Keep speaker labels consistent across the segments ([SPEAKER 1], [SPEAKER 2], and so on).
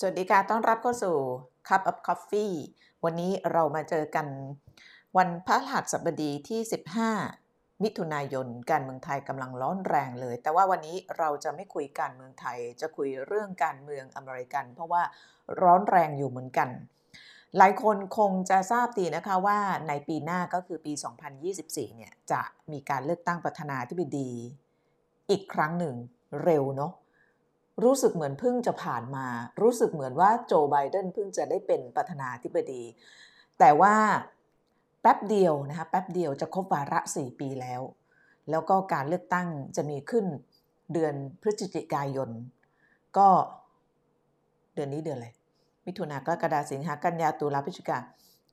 [SPEAKER 1] สวัสดีค่ะ ต้อนรับเข้าสู่ Cup of Coffee วันนี้เรามาเจอกันวันพระหัสบดีที่ 15 มิถุนายน การเมืองไทยกำลังร้อนแรงเลย แต่ว่าวันนี้เราจะไม่คุยการเมืองไทย จะคุยเรื่องการเมืองอเมริกัน เพราะว่าร้อนแรงอยู่เหมือนกัน หลายคนคงจะทราบดีนะคะว่าในปีหน้าก็คือปี 2024 เนี่ยจะมีการเลือกตั้งประธานาธิบดี อีกครั้งหนึ่งเร็วเนาะ รู้สึกเหมือนเพิ่งจะผ่านมา รู้สึกเหมือนว่าโจไบเดนเพิ่งจะได้เป็นประธานาธิบดี แต่ว่าแป๊บเดียวนะคะแป๊บเดียวจะครบวาระ 4 ปีแล้ว แล้วก็การเลือกตั้งจะมีขึ้นเดือนพฤศจิกายน ก็เดือนนี้เดือนอะไรมิถุนากรกฎาสิงหากันยาตุลาพฤศจิกา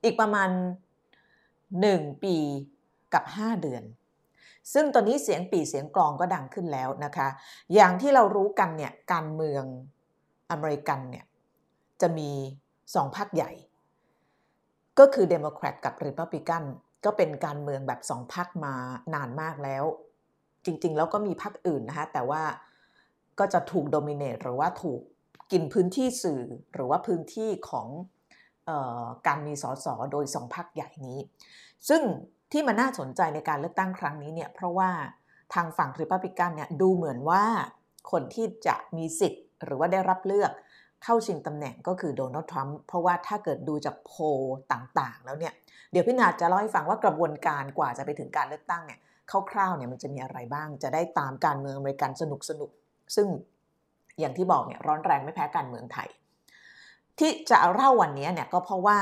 [SPEAKER 1] อีกประมาณ 1 ปีกับ 5 เดือน ซึ่งตอนนี้เสียงปี่เสียงกลองก็ดังขึ้นแล้วนะคะ อย่างที่เรารู้กันเนี่ยการเมืองอเมริกันเนี่ยจะมีสองพรรคใหญ่ ก็คือเดโมแครตกับริพับลิกันก็เป็นการเมืองแบบสองพรรคมานานมากแล้ว จริงๆ แล้วก็มีพรรคอื่นนะคะแต่ว่าก็จะถูก dominate หรือว่าถูกกินพื้นที่สื่อหรือว่าพื้นที่ของออการมีสสโดยสองพรรคใหญ่นี้ ซึ่ง ที่มันน่าสนใจในการเลือกตั้งครั้งนี้เนี่ยเพราะว่าทางฝั่งริพับลิกันเนี่ยดูเหมือนว่าคนที่จะมีสิทธิ์หรือว่าได้รับเลือกเข้าชิงตำแหน่งก็คือโดนัลด์ทรัมป์เพราะว่าถ้าเกิดดูจากโพต่างๆ แล้วเนี่ยเดี๋ยวพี่นาจะเล่าให้ฟังว่ากระบวนการกว่าจะไปถึงการเลือกตั้งเนี่ยคร่าวๆเนี่ยมันจะมีอะไรบ้าง จะได้ตามการเมืองอเมริกันสนุกสนุกซึ่งอย่างที่บอกเนี่ยร้อนแรงไม่แพ้การเมืองไทย ที่จะเล่าวันนี้เนี่ยก็เพราะว่า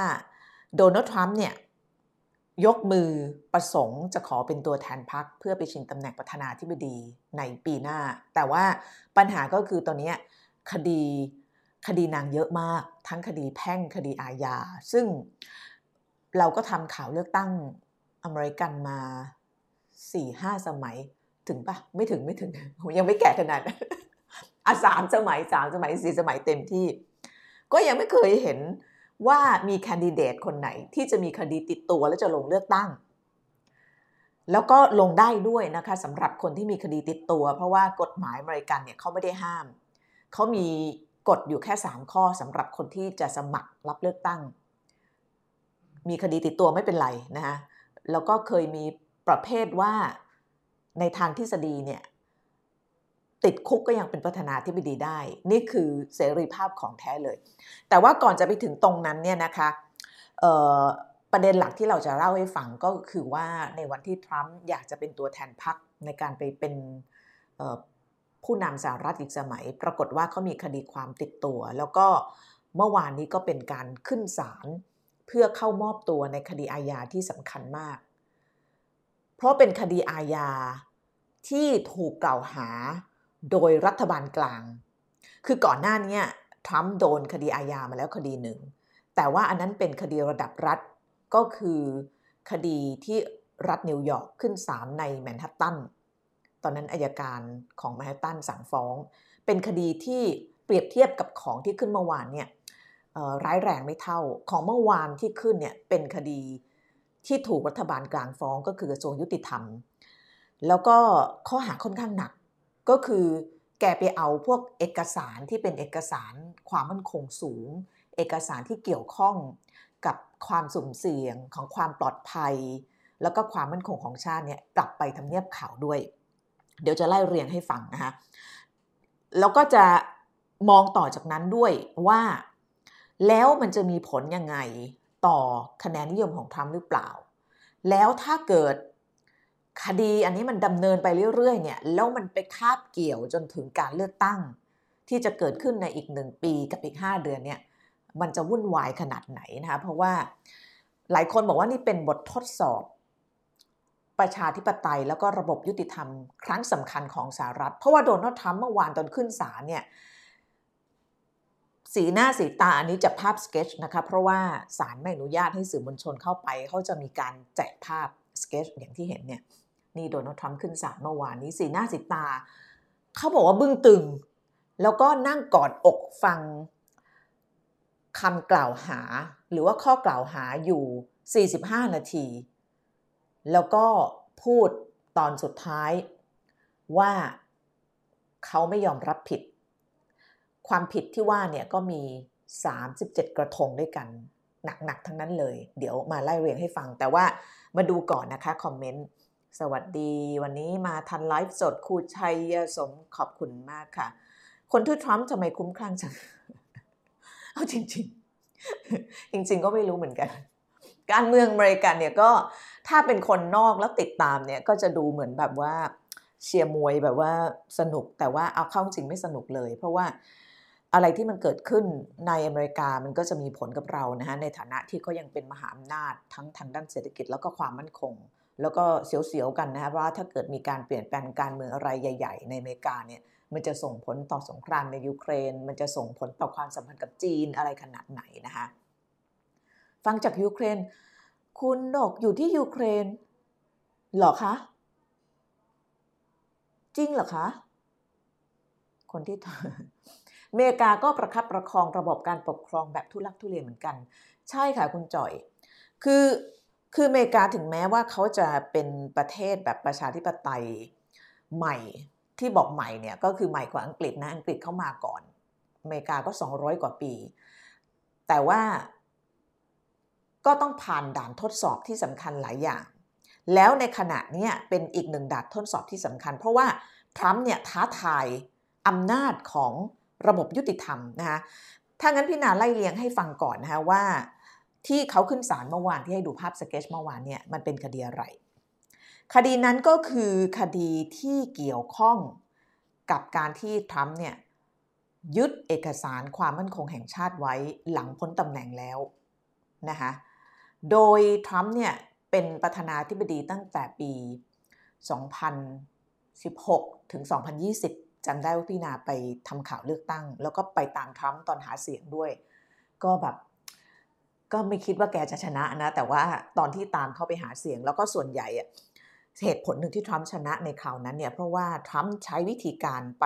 [SPEAKER 1] โดนัลด์ทรัมป์เนี่ย ยกมือประสงค์จะขอเป็นตัวแทนพรรคเพื่อไปชิงตำแหน่งประธานาธิบดีในปีหน้า แต่ว่าปัญหาก็คือตอนนี้คดีคดีนางเยอะมาก ทั้งคดีแพ่งคดีอาญา ซึ่งเราก็ทำข่าวเลือกตั้งอเมริกันมาสี่ห้าสมัยถึงปะไม่ถึงไม่ถึงยังไม่แก่ขนาดอะสามสมัยสามสมัยสี่สมัยเต็มที่ ก็ยังไม่เคยเห็น ว่ามีแคนดิเดตคนไหนที่จะมีคดีติดตัวและจะลงเลือกตั้ง แล้วก็ลงได้ด้วยนะคะสำหรับคนที่มีคดีติดตัว เพราะว่ากฎหมายอเมริกันเนี่ยเขาไม่ได้ห้าม เขามีกฎอยู่แค่ 3 ข้อสำหรับคนที่จะสมัครรับเลือกตั้ง มีคดีติดตัวไม่เป็นไรนะคะแล้วก็เคยมีประเภทว่าในทางทฤษฎีเนี่ย ติดคุกก็ยังเป็นประธานาธิบดีได้ นี่คือเสรีภาพของแท้เลย แต่ว่าก่อนจะไปถึงตรงนั้นเนี่ยนะคะประเด็นหลักที่เราจะเล่าให้ฟังก็คือว่าในวันที่ทรัมป์อยากจะเป็นตัวแทนพรรคในการไปเป็นผู้นำสหรัฐอีกสมัย ปรากฏว่าเขามีคดีความติดตัว แล้วก็เมื่อวานนี้ก็เป็นการขึ้นศาลเพื่อเข้ามอบตัวในคดีอาญาที่สำคัญมาก เพราะเป็นคดีอาญาที่ถูกกล่าวหา โดยรัฐบาลกลาง คือก่อนหน้านี้ทรัมป์โดนคดีอาญามาแล้วคดีหนึ่ง แต่ว่าอันนั้นเป็นคดีระดับรัฐก็คือคดีที่รัฐนิวยอร์กขึ้นศาลในแมนฮัตตัน ตอนนั้นอายการของแมนฮัตตันสั่งฟ้อง เป็นคดีที่เปรียบเทียบกับของที่ขึ้นเมื่อวานเนี่ยร้ายแรงไม่เท่าของเมื่อวานที่ขึ้นเนี่ยเป็นคดีที่ถูกรัฐบาลกลางฟ้องก็คือกระทรวงยุติธรรม แล้วก็ข้อหาค่อนข้างหนัก ก็คือแกไปเอาพวกเอกสารที่เป็นเอกสารความมั่นคงสูง เอกสารที่เกี่ยวข้องกับความสุ่มเสี่ยงของความปลอดภัย แล้วก็ความมั่นคงของชาติเนี่ยกลับไปทำเนียบข่าวด้วย เดี๋ยวจะไล่เรียงให้ฟังนะคะแล้วก็จะมองต่อจากนั้นด้วยว่า แล้วมันจะมีผลยังไงต่อคะแนนนิยมของทรัมป์หรือเปล่า แล้วถ้าเกิด คดีอันนี้มันดำเนินไปเรื่อยๆเนี่ยแล้วมันไปคาบเกี่ยวจนถึงการเลือกตั้ง ที่จะเกิดขึ้นในอีกหนึ่งปีกับอีก 5 เดือนเนี่ยมันจะวุ่นวายขนาดไหนนะคะเพราะว่าหลายคนบอกว่านี่เป็นบททดสอบ ประชาธิปไตยแล้วก็ระบบยุติธรรม ครั้งสำคัญของสหรัฐ เพราะว่าโดนัลด์ทรัมป์เมื่อวานตอนขึ้นศาลเนี่ยสีหน้าสีตาอันนี้จะภาพสเกจนะคะเพราะว่าศาลไม่อนุญาตให้สื่อมวลชนเข้าไป เขาจะมีการแจกภาพสเกจอย่างที่เห็นเนี่ย นี่โดนัลด์ทรัมป์ขึ้นศาลเมื่อวานนี้สีหน้าสีตา เขาบอกว่าบึ้งตึง แล้วก็นั่งกอดอกฟังคำกล่าวหา หรือว่าข้อกล่าวหาอยู่ 45 นาที แล้วก็พูดตอนสุดท้ายว่าเขาไม่ยอมรับผิด ความผิดที่ว่าเนี่ยก็มี 37 กระทงด้วยกัน หนักๆ ทั้งนั้นเลย เดี๋ยวมาไล่เรียงให้ฟัง แต่ว่ามาดูก่อนนะคะ คอมเมนต์ สวัสดี วันนี้มาทันไลฟ์สดครูชัยสมขอบคุณมากค่ะ คนที่ทรัมป์ทำไมคุ้มคลั่งจัง เอาจริง ๆ จริง ๆ ก็ไม่รู้เหมือนกัน การเมืองอเมริกันเนี่ยก็ถ้าเป็นคนนอกแล้วติดตามเนี่ยก็จะดูเหมือนแบบว่าเชียร์มวยแบบว่าสนุกแต่ว่าเอาเข้าจริงไม่สนุกเลย เพราะว่าอะไรที่มันเกิดขึ้นในอเมริกามันก็จะมีผลกับเรานะฮะในฐานะที่เขายังเป็นมหาอำนาจทั้งทางด้านเศรษฐกิจแล้วก็ความมั่นคง แล้วก็เสียวๆกันนะฮะว่าถ้าเกิดมีการเปลี่ยนแปลงการเมืองอะไรใหญ่ ๆ ในอเมริกาเนี่ยมันจะส่งผลต่อสงครามในยูเครน มันจะส่งผลต่อความสัมพันธ์กับจีนอะไรขนาดไหนนะคะฟังจากยูเครน คุณดอกอยู่ที่ยูเครนหรอคะจริงเหรอคะ คนที่อเมริกาก็ประคับประคองระบบการปกครองแบบทุลักทุเลเหมือนกัน ใช่ค่ะคุณจ่อย คือ คืออเมริกาถึงแม้ว่าเขาจะเป็นประเทศแบบประชาธิปไตยใหม่ที่บอกใหม่เนี่ยก็คือใหม่กว่าอังกฤษนะอังกฤษเข้ามาก่อน อเมริกาก็ 200 กว่าปี แต่ว่าก็ต้องผ่านด่านทดสอบที่สำคัญหลายอย่าง แล้วในขณะนี้เป็นอีกหนึ่งด่านทดสอบที่สำคัญ เพราะว่าทรัมป์เนี่ยท้าทายอำนาจของระบบยุติธรรมนะคะถ้างั้นพี่นาไล่เลียงให้ฟังก่อนนะคะว่า ที่เขาขึ้นศาลเมื่อวานที่ให้ดูภาพสเก็ตเมื่อวานเนี่ยมันเป็นคดีอะไร คดีนั้นก็คือคดีที่เกี่ยวข้องกับการที่ทรัมป์เนี่ยยึดเอกสารความมั่นคงแห่งชาติไว้หลังพ้นตำแหน่งแล้วนะคะโดยทรัมป์เนี่ยเป็นประธานาธิบดีตั้งแต่ปี 2016 ถึง 2020จำได้ว่าพี่นาไปทำข่าวเลือกตั้ง แล้วก็ไปตามทรัมป์ตอนหาเสียงด้วย ก็แบบ ก็ไม่คิดว่าแกจะชนะนะ แต่ว่าตอนที่ตามเข้าไปหาเสียง แล้วก็ส่วนใหญ่อะเหตุผลหนึ่งที่ทรัมป์ชนะในคราวนั้นเนี่ยเพราะว่าทรัมป์ใช้วิธีการไป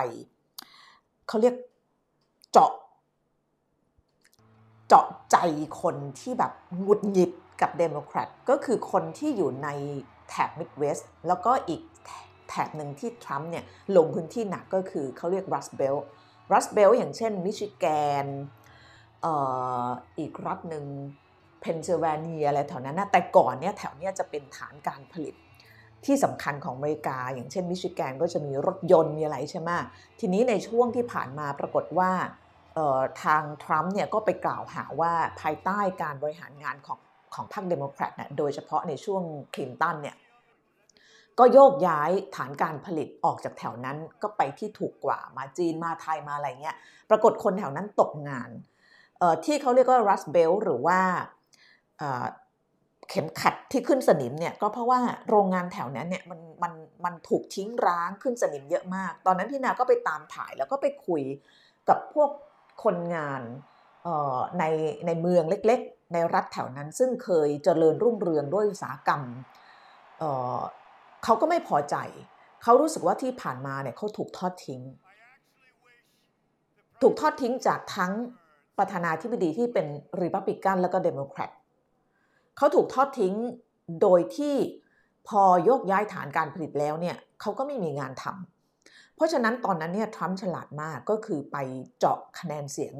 [SPEAKER 1] เขาเรียกเจาะ เจาะใจคนที่แบบหงุดหงิดกับเดโมแครตก็คือคนที่อยู่ในแถบมิดเวสต์แล้วก็อีกแถบหนึ่งที่ทรัมป์เนี่ยลงพื้นที่หนักก็คือเขาเรียก Rust Belt Rust Belt อย่างเช่นมิชิแกน อีกรัฐหนึ่งเพนซิลเวเนียอะไรแถวนั้นนะแต่ก่อนเนี่ยแถวเนี้ยจะเป็นฐานการผลิตที่สำคัญของอเมริกา อย่างเช่นมิชิแกนก็จะมีรถยนต์มีอะไรใช่ไหมทีนี้ในช่วงที่ผ่านมาปรากฏว่าทางทรัมป์เนี่ยก็ไปกล่าวหาว่าภายใต้การบริหารงานของของพรรคเดโมแครตนะโดยเฉพาะในช่วงคลินตันเนี่ยก็โยกย้ายฐานการผลิตออกจากแถวนั้นก็ไปที่ถูกกว่ามาจีนมาไทยมาอะไรเงี้ยปรากฏคนแถวนั้นตกงาน ที่เขาเรียกว่ารัสเบลหรือว่าเข็มขัดที่ขึ้นสนิมเนี่ยก็เพราะว่าโรงงานแถวนั้นเนี่ยมันมันมันถูกทิ้งร้างขึ้นสนิมเยอะมาก ตอนนั้นพี่นาก็ไปตามถ่ายแล้วก็ไปคุยกับพวกคนงานในในเมืองเล็กๆ ในรัฐแถวนั้น ซึ่งเคยเจริญรุ่งเรืองด้วยอุตสาหกรรมเขาก็ไม่พอใจ เขารู้สึกว่าที่ผ่านมาเนี่ยเขาถูกทอดทิ้ง ถูกทอดทิ้งจากทั้ง ประธานาธิบดีที่เป็นริพับลิกันแล้วก็เดโมแครตเขาถูกทอดทิ้งโดยที่พอโยกย้ายฐานการผลิตแล้วเนี่ยเขาก็ไม่มีงานทำเพราะฉะนั้นตอนนั้นเนี่ยทรัมป์ฉลาดมากก็คือไปเจาะคะแนนเสียง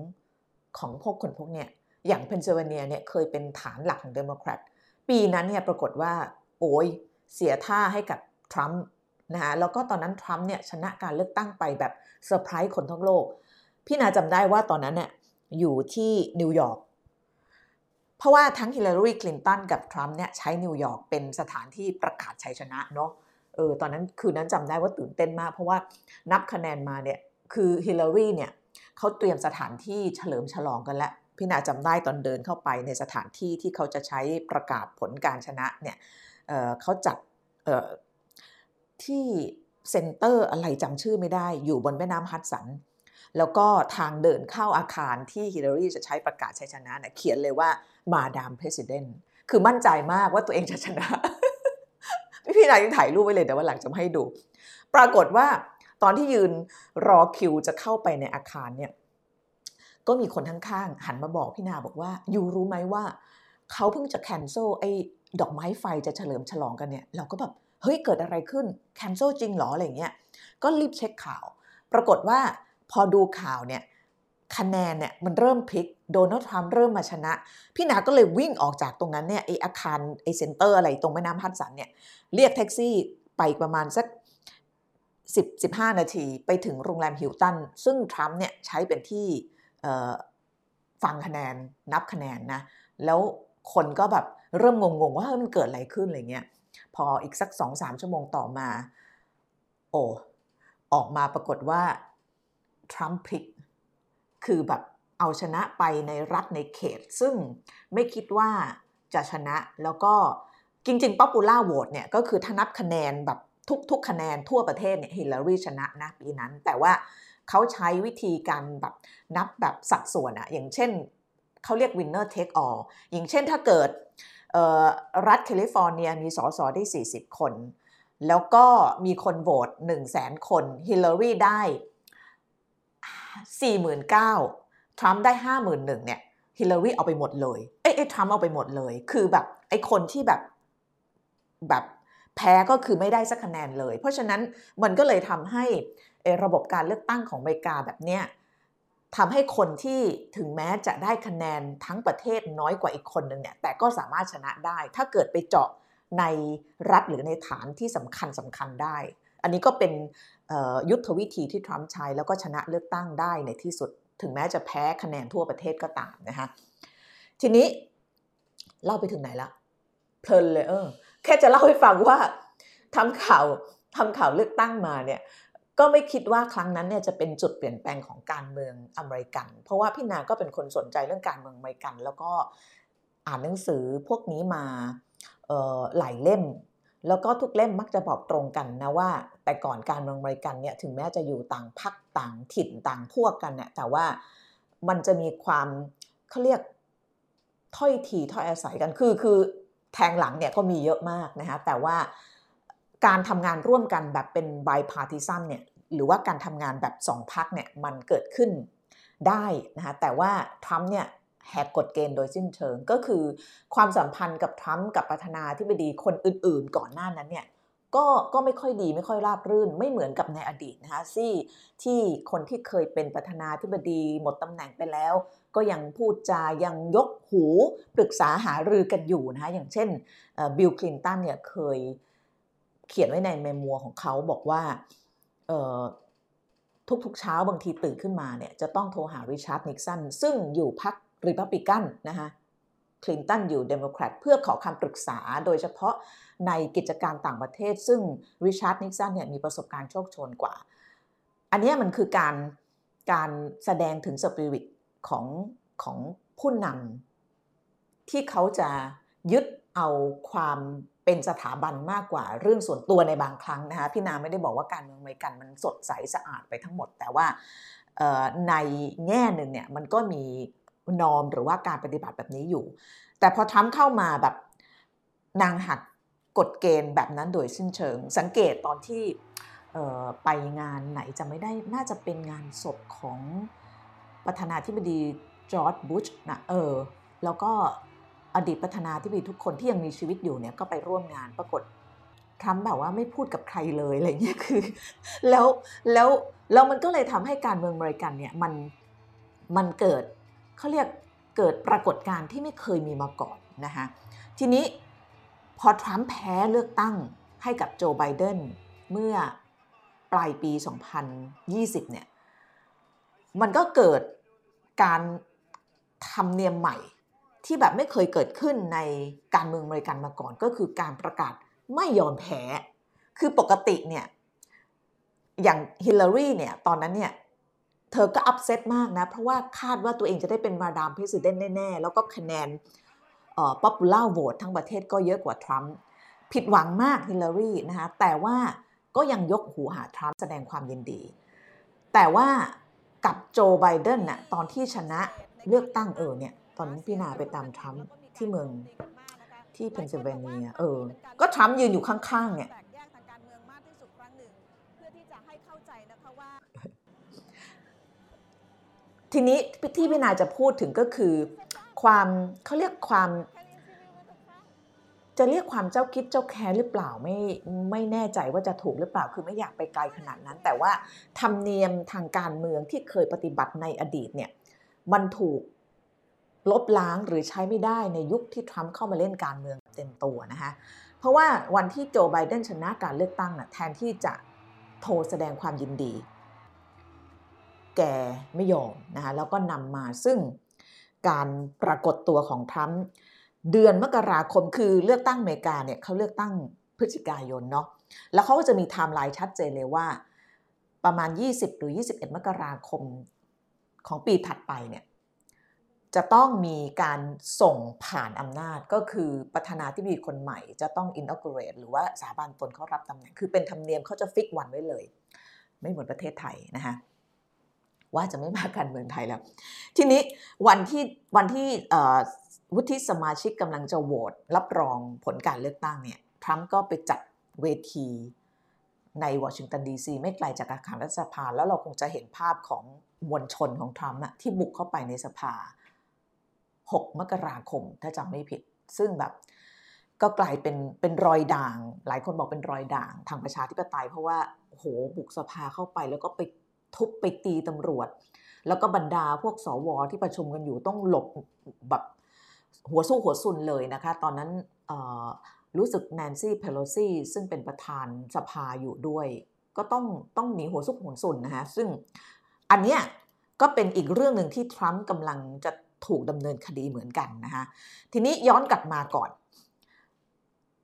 [SPEAKER 1] ของพวกคนพวกเนี่ยอย่างเพนซิลเวเนียเนี่ยเคยเป็นฐานหลักของเดโมแครตปีนั้นเนี่ยปรากฏว่าโอ้ยเสียท่าให้กับทรัมป์นะคะแล้วก็ตอนนั้นทรัมป์เนี่ยชนะการเลือกตั้งไปแบบเซอร์ไพรส์คนทั้งโลก พี่นาจำได้ว่าตอนนั้นเนี่ย อยู่ที่นิวยอร์กเพราะว่าทั้งฮิลลารีคลินตันกับทรัมป์เนี่ยใช้นิวยอร์กเป็นสถานที่ประกาศชัยชนะเนาะเออตอนนั้นคืนนั้นจำได้ว่าตื่นเต้นมาก เพราะว่านับคะแนนมาเนี่ยคือฮิลลารีเนี่ยเขาเตรียมสถานที่เฉลิมฉลองกันแล้วพี่นาจำได้ตอนเดินเข้าไปในสถานที่ที่เขาจะใช้ประกาศผลการชนะเนี่ยเขาจัดที่ center อะไรจำชื่อไม่ได้อยู่บนแม่น้ำฮัดสัน แล้วก็ทางเดินเข้าอาคารที่ฮิลลารีจะใช้ประกาศชัยชนะเนี่ยเขียนเลยว่า Madam President คือมั่นใจมากว่าตัวเองจะชนะพี่พี่นายังถ่ายรูปไว้เลยแต่ว่าหลังจะให้ดู ปรากฏว่าตอนที่ยืนรอคิวจะเข้าไปในอาคารเนี่ยก็มีคนข้างๆหันมาบอกพี่นาบอกว่า you รู้ไหมว่า เขาเพิ่งจะ cancel ไอ้ดอกไม้ไฟจะเฉลิมฉลองกันเนี่ย เราก็แบบ เฮ้ยเกิดอะไรขึ้น cancel จริงหรออะไรเงี้ยก็รีบเช็คข่าว ปรากฏว่า พอดูข่าวเนี่ยคะแนนเนี่ยมันเริ่มพลิกโดนัลด์ทรัมป์เริ่มมาชนะ พี่นาก็เลยวิ่งออกจากตรงนั้นเนี่ยไอ้อาคารไอ้ center อะไรตรงแม่น้ำฮัดสันเนี่ยเรียกแท็กซี่ไปประมาณสัก 10 15 นาที ไปถึงโรงแรมฮิลตัน ซึ่งทรัมป์เนี่ยใช้เป็นที่ฟังคะแนนนับคะแนนนะ แล้วคนก็แบบเริ่มงงๆ ว่ามันเกิดอะไรขึ้นอะไรเงี้ยพออีกสักสองสามชั่วโมงต่อมา โอ้ออกมาปรากฏว่า ทรัมป์พลิก คือแบบเอาชนะไปในรัฐในเขต ซึ่งไม่คิดว่าจะชนะแล้วก็จริงๆ popular vote เนี่ยก็คือถ้านับคะแนนแบบทุกๆ คะแนนทั่วประเทศเนี่ยฮิลลารีชนะนะปีนั้น แต่ว่าเขาใช้วิธีการแบบนับแบบสัดส่วนอะอย่างเช่นเขาเรียก winner take all อย่างเช่นถ้าเกิดรัฐแคลิฟอร์เนียมีสสได้ 40 คน แล้วก็มีคนโหวต1 0 0 0 0 0 คนฮิลลารีได้ 49,000ทรัมป์ได้ 51,000เนี่ยฮิลลารีเอาไปหมดเลยเอ้ทรัมป์เอาไปหมดเลย คือแบบไอ้คนที่แบบแบบแพ้ก็คือไม่ได้สักคะแนนเลย เพราะฉะนั้นมันก็เลยทำให้ระบบการเลือกตั้งของอเมริกาแบบเนี้ยทำให้คนที่ถึงแม้จะได้คะแนนทั้งประเทศน้อยกว่าอีกคนหนึ่งเนี่ยแต่ก็สามารถชนะได้ ถ้าเกิดไปเจาะในรัฐหรือในฐานที่สำคัญสำคัญได้ อันนี้ก็เป็นยุทธวิธีที่ทรัมป์ใช้แล้วก็ชนะเลือกตั้งได้ในที่สุด ถึงแม้จะแพ้คะแนนทั่วประเทศก็ตามนะคะทีนี้เล่าไปถึงไหนละเพลินเลยเออแค่จะเล่าให้ฟังว่าทำข่าวทำข่าวเลือกตั้งมาเนี่ยก็ไม่คิดว่าครั้งนั้นเนี่ยจะเป็นจุดเปลี่ยนแปลงของการเมืองอเมริกัน เพราะว่าพี่นาก็เป็นคนสนใจเรื่องการเมืองอเมริกัน แล้วก็อ่านหนังสือพวกนี้มาหลายเล่ม แล้วก็ทุกเล่มมักจะบอกตรงกันนะว่า แต่ก่อนการเมืองอเมริกันเนี่ยถึงแม้จะอยู่ต่างพักต่างถิ่นต่างพวกกันเนี่ยแต่ว่ามันจะมีความเขาเรียกถ้อยทีถ้อยอาศัยกันคือคือแทงหลังเนี่ยก็มีเยอะมากนะคะแต่ว่าการทำงานร่วมกันแบบเป็น bipartisan เนี่ยหรือว่าการทำงานแบบสองพักเนี่ยมันเกิดขึ้นได้นะคะแต่ว่าทรัมป์เนี่ย แหกกฎเกณฑ์โดยสิ้นเชิง ก็คือความสัมพันธ์กับทรัมป์กับประธานาธิบดีคนอื่นๆ ก่อนหน้านั้นเนี่ยก็ก็ไม่ค่อยดีไม่ค่อยราบรื่น ไม่เหมือนกับในอดีตนะคะที่ที่คนที่เคยเป็นประธานาธิบดีหมดตำแหน่งไปแล้ว ก็ยังพูดจายังยกหูปรึกษาหารือกันอยู่นะคะอย่างเช่นบิลคลินตันเนี่ยเคยเขียนไว้ในเมมัวของเขาบอกว่าทุกๆเช้าบางทีตื่นขึ้นมาเนี่ยจะต้องโทรหาริชาร์ดนิกสันซึ่งอยู่พร รคริพับลิกันนะคะคลินตันอยู่เดโมแครตเพื่อขอคำปรึกษาโดยเฉพาะในกิจการต่างประเทศ ซึ่งริชาร์ดนิกสันเนี่ยมีประสบการณ์โชกโชนกว่า อันนี้มันคือการการแสดงถึงสปิริตของของผู้นำที่เขาจะยึดเอาความเป็นสถาบันมากกว่าเรื่องส่วนตัวในบางครั้งนะคะพี่นาไม่ได้บอกว่าการเมืองอเมริกันมันสดใสสะอาดไปทั้งหมด แต่ว่าในแง่หนึ่งเนี่ยมันก็มี นอมหรือว่าการปฏิบัติแบบนี้อยู่ แต่พอทรัมป์เข้ามาแบบนางหักกฎเกณฑ์แบบนั้นโดยสิ้นเชิง สังเกตตอนที่ไปงานไหนจะไม่ได้น่าจะเป็นงานศพของประธานาธิบดีจอร์ดบุชนะเออแล้วก็อดีตประธานาธิบดีทุกคนที่ยังมีชีวิตอยู่เนี่ยก็ไปร่วมงานปรากฏทรัมป์แบบว่าไม่พูดกับใครเลยอะไรเงี้ยคือ แล้วแล้วแล้วมันก็เลยทำให้การเมืองอเมริกันเนี่ยมันมันเกิด เขาเรียกเกิดปรากฏการณ์ที่ไม่เคยมีมาก่อนนะคะทีนี้พอทรัมป์แพ้เลือกตั้งให้กับโจไบเดนเมื่อปลายปี 2020 เนี่ย มันก็เกิดการทำเนียมใหม่ที่แบบไม่เคยเกิดขึ้นในการเมืองอเมริกันมาก่อน ก็คือการประกาศไม่ยอมแพ้ คือปกติเนี่ย อย่างฮิลลารีเนี่ย ตอนนั้นเนี่ย เธอก็ upset มากนะ เพราะว่าคาดว่าตัวเองจะได้เป็น Madam President แน่ ๆ แล้วก็คะแนนเอ่อ popular vote ทั้งประเทศก็เยอะกว่าทรัมป์ผิดหวังมากฮิลลารีนะคะแต่ว่าก็ยังยกหูหาทรัมป์แสดงความยินดี แต่ว่ากับโจไบเดนน่ะตอนที่ชนะเลือกตั้งเออเนี่ยตอนนั้นพี่นาไปตามทรัมป์ที่เมืองที่เพนซิลเวเนียเออ ก็ทรัมป์ยืนอยู่ข้างๆเนี่ย ทีนี้ที่พี่นาจะพูดถึงก็คือ ความเขาเรียกความ จะเรียกความเจ้าคิดเจ้าแค้นหรือเปล่าไม่ไม่แน่ใจว่าจะถูกหรือเปล่าคือไม่อยากไปไกลขนาดนั้น แต่ว่าธรรมเนียมทางการเมืองที่เคยปฏิบัติในอดีตเนี่ยมันถูกลบล้างหรือใช้ไม่ได้ในยุคที่ทรัมป์เข้ามาเล่นการเมืองเต็มตัวนะคะเพราะว่าวันที่โจไบเดนชนะการเลือกตั้งน่ะแทนที่จะโทรแสดงความยินดี แกไม่ยอมนะคะแล้วก็นำมาซึ่งการปรากฏตัวของทรัมป์เดือนมกราคมคือเลือกตั้งอเมริกาเนี่ยเขาเลือกตั้งพฤศจิกายนเนาะแล้วเขาก็จะมีไทม์ไลน์ชัดเจนเลยว่า ประมาณ 20 หรือ 21 มกราคมของปีถัดไปเนี่ยจะต้องมีการส่งผ่านอำนาจก็คือประธานาธิบดีคนใหม่จะต้อง inaugurate หรือว่าสาบานตนเขารับตำแหน่ง คือเป็นธรรมเนียมเขาจะฟิกวันไว้เลย ไม่เหมือนประเทศไทยนะคะ ว่าจะไม่มาการเมืองไทยแล้ว ทีนี้วันที่วันที่วุฒิสมาชิกกำลังจะโหวตรับรองผลการเลือกตั้งเนี่ยทรัมป์ก็ไปจัดเวทีในวอชิงตันดีซีไม่ไกลจากอาคารรัฐสภา แล้วเราคงจะเห็นภาพของมวลชนของทรัมป์ที่บุกเข้าไปในสภา 6 มกราคมถ้าจำไม่ผิด ซึ่งแบบก็กลายเป็นเป็นรอยด่าง หลายคนบอกเป็นรอยด่างทางประชาธิปไตย เพราะว่าโหบุกสภาเข้าไปแล้วก็ไป ทุบไปตีตำรวจ แล้วก็บรรดาพวกสวที่ประชุมกันอยู่ต้องหลบแบบหัวสู้หัวซุนเลยนะคะ ตอนนั้นรู้สึกแนนซี่เพโลซี่ซึ่งเป็นประธานสภาอยู่ด้วย ก็ต้องต้องหนีหัวซุกหัวซุนนะคะซึ่งอันเนี้ยก็เป็นอีกเรื่องหนึ่งที่ทรัมป์กำลังจะถูกดำเนินคดีเหมือนกันนะคะทีนี้ย้อนกลับมาก่อน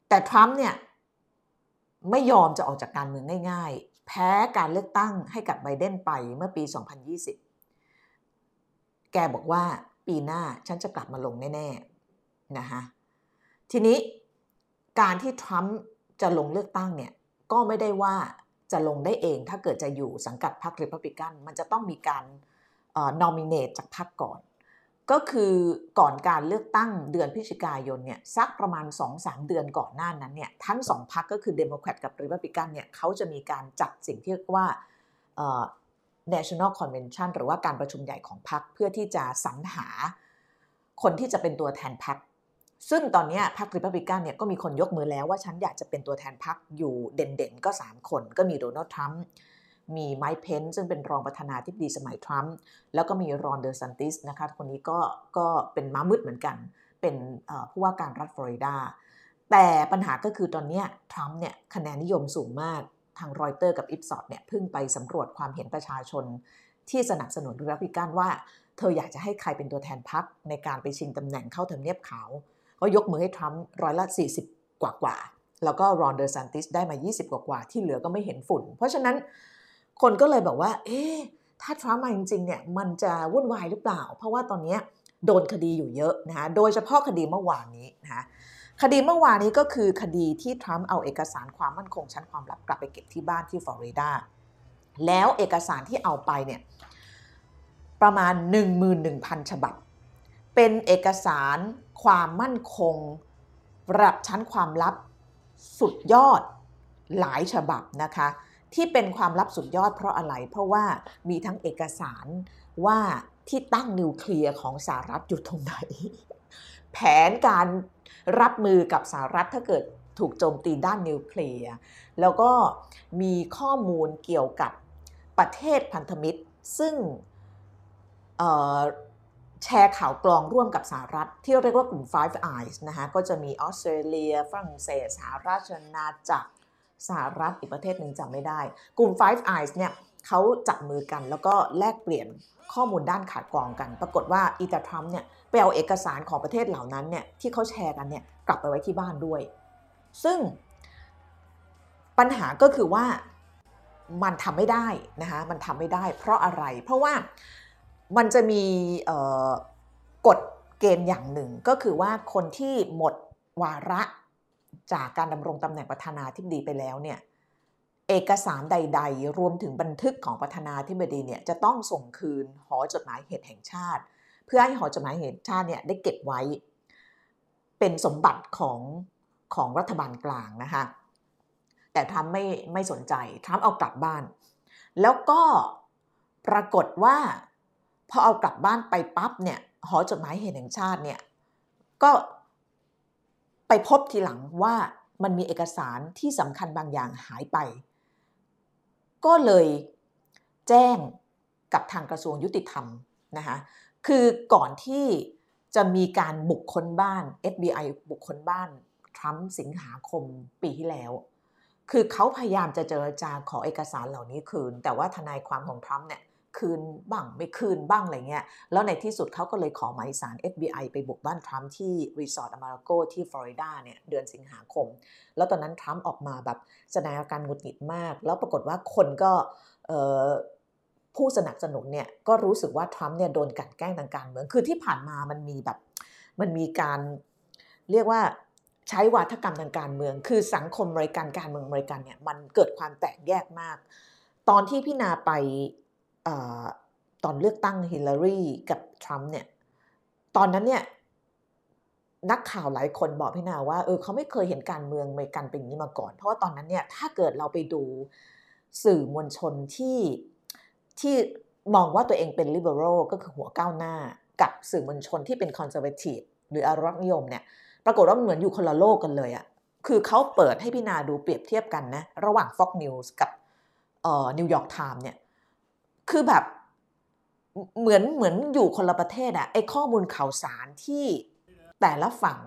[SPEAKER 1] แต่ทรัมป์เนี่ยไม่ยอมจะออกจากการเมืองง่าย แพ้การเลือกตั้งให้กับไบเดนไปเมื่อปี 2020 แกบอกว่าปีหน้าฉันจะกลับมาลงแน่ๆนะคะทีนี้การที่ทรัมป์จะลงเลือกตั้งเนี่ยก็ไม่ได้ว่าจะลงได้เองถ้าเกิดจะอยู่สังกัดพรรครีพับลิกัน มันจะต้องมีการ nominate จากพรรคก่อน ก็คือก่อนการเลือกตั้งเดือนพฤศจิกายนเนี่ยสักประมาณ 2-3 เดือนก่อนหน้านั้นเนี่ยทั้งสองพรรคก็คือเดโมแครตกับรีพับลิกันเนี่ยเขาจะมีการจัดสิ่งที่เรียกว่า National Convention หรือว่าการประชุมใหญ่ของพรรคเพื่อที่จะสรรหาคนที่จะเป็นตัวแทนพรรคซึ่งตอนนี้พรรคริพับลิกันเนี่ยก็มีคนยกมือแล้วว่าฉันอยากจะเป็นตัวแทนพรรคอยู่เด่นๆ ก็ 3 คนก็มีโดนัลด์ทรัมป์ มีไมค์เพนซึ่งเป็นรองประธานาธิบดีสมัยทรัมป์แล้วก็มีรอนเดอร์ซันติสนะคะคนนี้ก็ก็เป็นม้ามืดเหมือนกัน เป็นผู้ว่าการรัฐฟลอริดา แต่ปัญหาก็คือตอนนี้ทรัมป์เนี่ยคะแนนนิยมสูงมากทางรอยเตอร์กับ Ipsos เนี่ยเพิ่งไปสำรวจความเห็นประชาชน ที่สนับสนุนริพับลิกันว่า เธออยากจะให้ใครเป็นตัวแทนพรรคในการไปชิงตำแหน่งเข้าทำเนียบขาวก็ยกมือให้ทรัมป์ร้อยละ 40 กว่ากว่าแล้วก็รอนเดอร์ซันติสได้มา 20 กว่ากว่าที่เหลือก็ไม่เห็นฝุ่น เพราะฉะนั้น คนก็เลยบอกว่า เอ๊ะถ้าทรัมป์มาจริงๆเนี่ยมันจะวุ่นวายหรือเปล่า เพราะว่าตอนนี้โดนคดีอยู่เยอะนะคะโดยเฉพาะคดีเมื่อวานนี้นะคะคดีเมื่อวานนี้ก็คือคดีที่ทรัมป์เอาเอกสารความมั่นคงชั้นความลับกลับไปเก็บที่บ้านที่ฟลอริดาแล้วเอกสารที่เอาไปเนี่ยประมาณ 11,000 ฉบับ เป็นเอกสารความมั่นคงระดับชั้นความลับสุดยอดหลายฉบับนะคะ ที่เป็นความลับสุดยอดเพราะอะไร เพราะว่ามีทั้งเอกสารว่าที่ตั้งนิวเคลียร์ของสหรัฐอยู่ตรงไหน แผนการรับมือกับสหรัฐถ้าเกิดถูกโจมตีด้านนิวเคลียร์ แล้วก็มีข้อมูลเกี่ยวกับประเทศพันธมิตร ซึ่งแชร์ข่าวกรองร่วมกับสหรัฐ ที่เรียกว่ากลุ่ม Five Eyes นะคะก็จะมีออสเตรเลียฝรั่งเศสสหราชอาณาจักร สหรัฐอีกประเทศหนึ่งจำไม่ได้ กลุ่ม Five Eyes เนี่ยเขาจับมือกันแล้วก็แลกเปลี่ยนข้อมูลด้านขาวกรองกัน ปรากฏว่าอีตาทรัมป์เนี่ยไปเอาเอกสารของประเทศเหล่านั้นเนี่ยที่เขาแชร์กันเนี่ยกลับไปไว้ที่บ้านด้วย ซึ่งปัญหาก็คือว่ามันทำไม่ได้นะคะมันทำไม่ได้ เพราะอะไรเพราะว่ามันจะมีกฎเกณฑ์อย่างหนึ่งก็คือว่าคนที่หมดวาระ จากการดำรงตำแหน่งประธานาธิบดีไปแล้วเนี่ยเอกสารใด ๆ รวมถึงบันทึกของประธานาธิบดีเนี่ยจะต้องส่งคืนหอจดหมายเหตุแห่งชาติ เพื่อให้หอจดหมายเหตุชาติเนี่ยได้เก็บไว้ เป็นสมบัติของของรัฐบาลกลางนะคะแต่ทรัมไม่ไม่สนใจทรัมเอากลับบ้าน แล้วก็ปรากฏว่าพอเอากลับบ้านไปปั๊บเนี่ยหอจดหมายเหตุแห่งชาติเนี่ยก็ ไปพบทีหลังว่ามันมีเอกสารที่สำคัญบางอย่างหายไป ก็เลยแจ้งกับทางกระทรวงยุติธรรมนะคะคือก่อนที่จะมีการบุกค้นบ้าน FBI บุกค้นบ้านทรัมป์สิงหาคมปีที่แล้ว คือเขาพยายามจะเจรจาขอเอกสารเหล่านี้คืน แต่ว่าทนายความของทรัมป์เนี่ย คืนบ้างไม่คืนบ้างอะไรเงี้ย แล้วในที่สุดเขาก็เลยขอหมายสาร FBI ไปบุกบ้านทรัมป์ที่รีสอร์ทอมาร์โกที่ฟลอริดาเนี่ยเดือนสิงหาคม แล้วตอนนั้นทรัมป์ออกมาแบบแสดงอาการหงุดหงิดมาก แล้วปรากฏว่าคนก็ผู้สนับสนุนเนี่ยก็รู้สึกว่าทรัมป์เนี่ยโดนกันแกล้งทางการเมือง คือที่ผ่านมามันมีแบบมันมีการเรียกว่าใช้วาทกรรมทางการเมือง คือสังคมบริการการเมืองบริการเนี่ยมันเกิดความแตกแยกมาก ตอนที่พี่นาไป ตอนเลือกตั้งฮิลลารีกับทรัมป์เนี่ย ตอนนั้นเนี่ยนักข่าวหลายคนบอกพี่นาว่าเออเขาไม่เคยเห็นการเมืองเมกันเป็นอย่างนี้มาก่อน เพราะว่าตอนนั้นเนี่ยถ้าเกิดเราไปดูสื่อมวลชนที่ที่มองว่าตัวเองเป็น liberal ก็คือหัวก้าวหน้า กับสื่อมวลชนที่เป็น conservative หรืออารักนิยมเนี่ยปรากฏว่าเหมือนอยู่คนละโลกกันเลยอะคือเขาเปิดให้พี่นาดูเปรียบเทียบกันนะ ระหว่าง Fox News กับเอ่อ New York Times เนี่ย คือแบบเหมือนเหมือนอยู่คนละประเทศอะไอข้อมูลข่าวสารที่แต่ละฝั่ง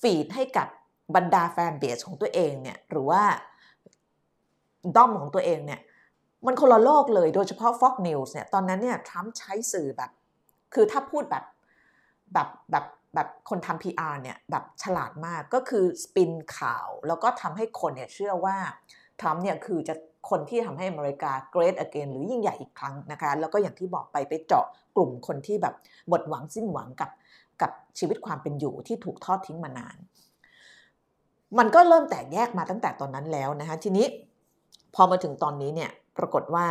[SPEAKER 1] ฟีดให้กับบรรดาแฟนเบสของตัวเองเนี่ยหรือว่าด้อมของตัวเองเนี่ยมันคนละโลกเลยโดยเฉพาะ Fox News เนี่ยตอนนั้นเนี่ยทรัมป์ใช้สื่อแบบ คือถ้าพูดแบบแบบแบบแบบคนทำ PR เนี่ยแบบฉลาดมากก็คือสปินข่าว แล้วก็ทำให้คนเนี่ยเชื่อว่าทรัมป์เนี่ยคือจะ คนที่ทำให้อเมริกา great again หรือยิ่งใหญ่อีกครั้งนะคะ แล้วก็อย่างที่บอกไปไปเจาะกลุ่มคนที่แบบหมดหวังสิ้นหวังกับกับชีวิตความเป็นอยู่ที่ถูกทอดทิ้งมานาน มันก็เริ่มแตกแยกมาตั้งแต่ตอนนั้นแล้วนะคะทีนี้พอมาถึงตอนนี้เนี่ยปรากฏว่า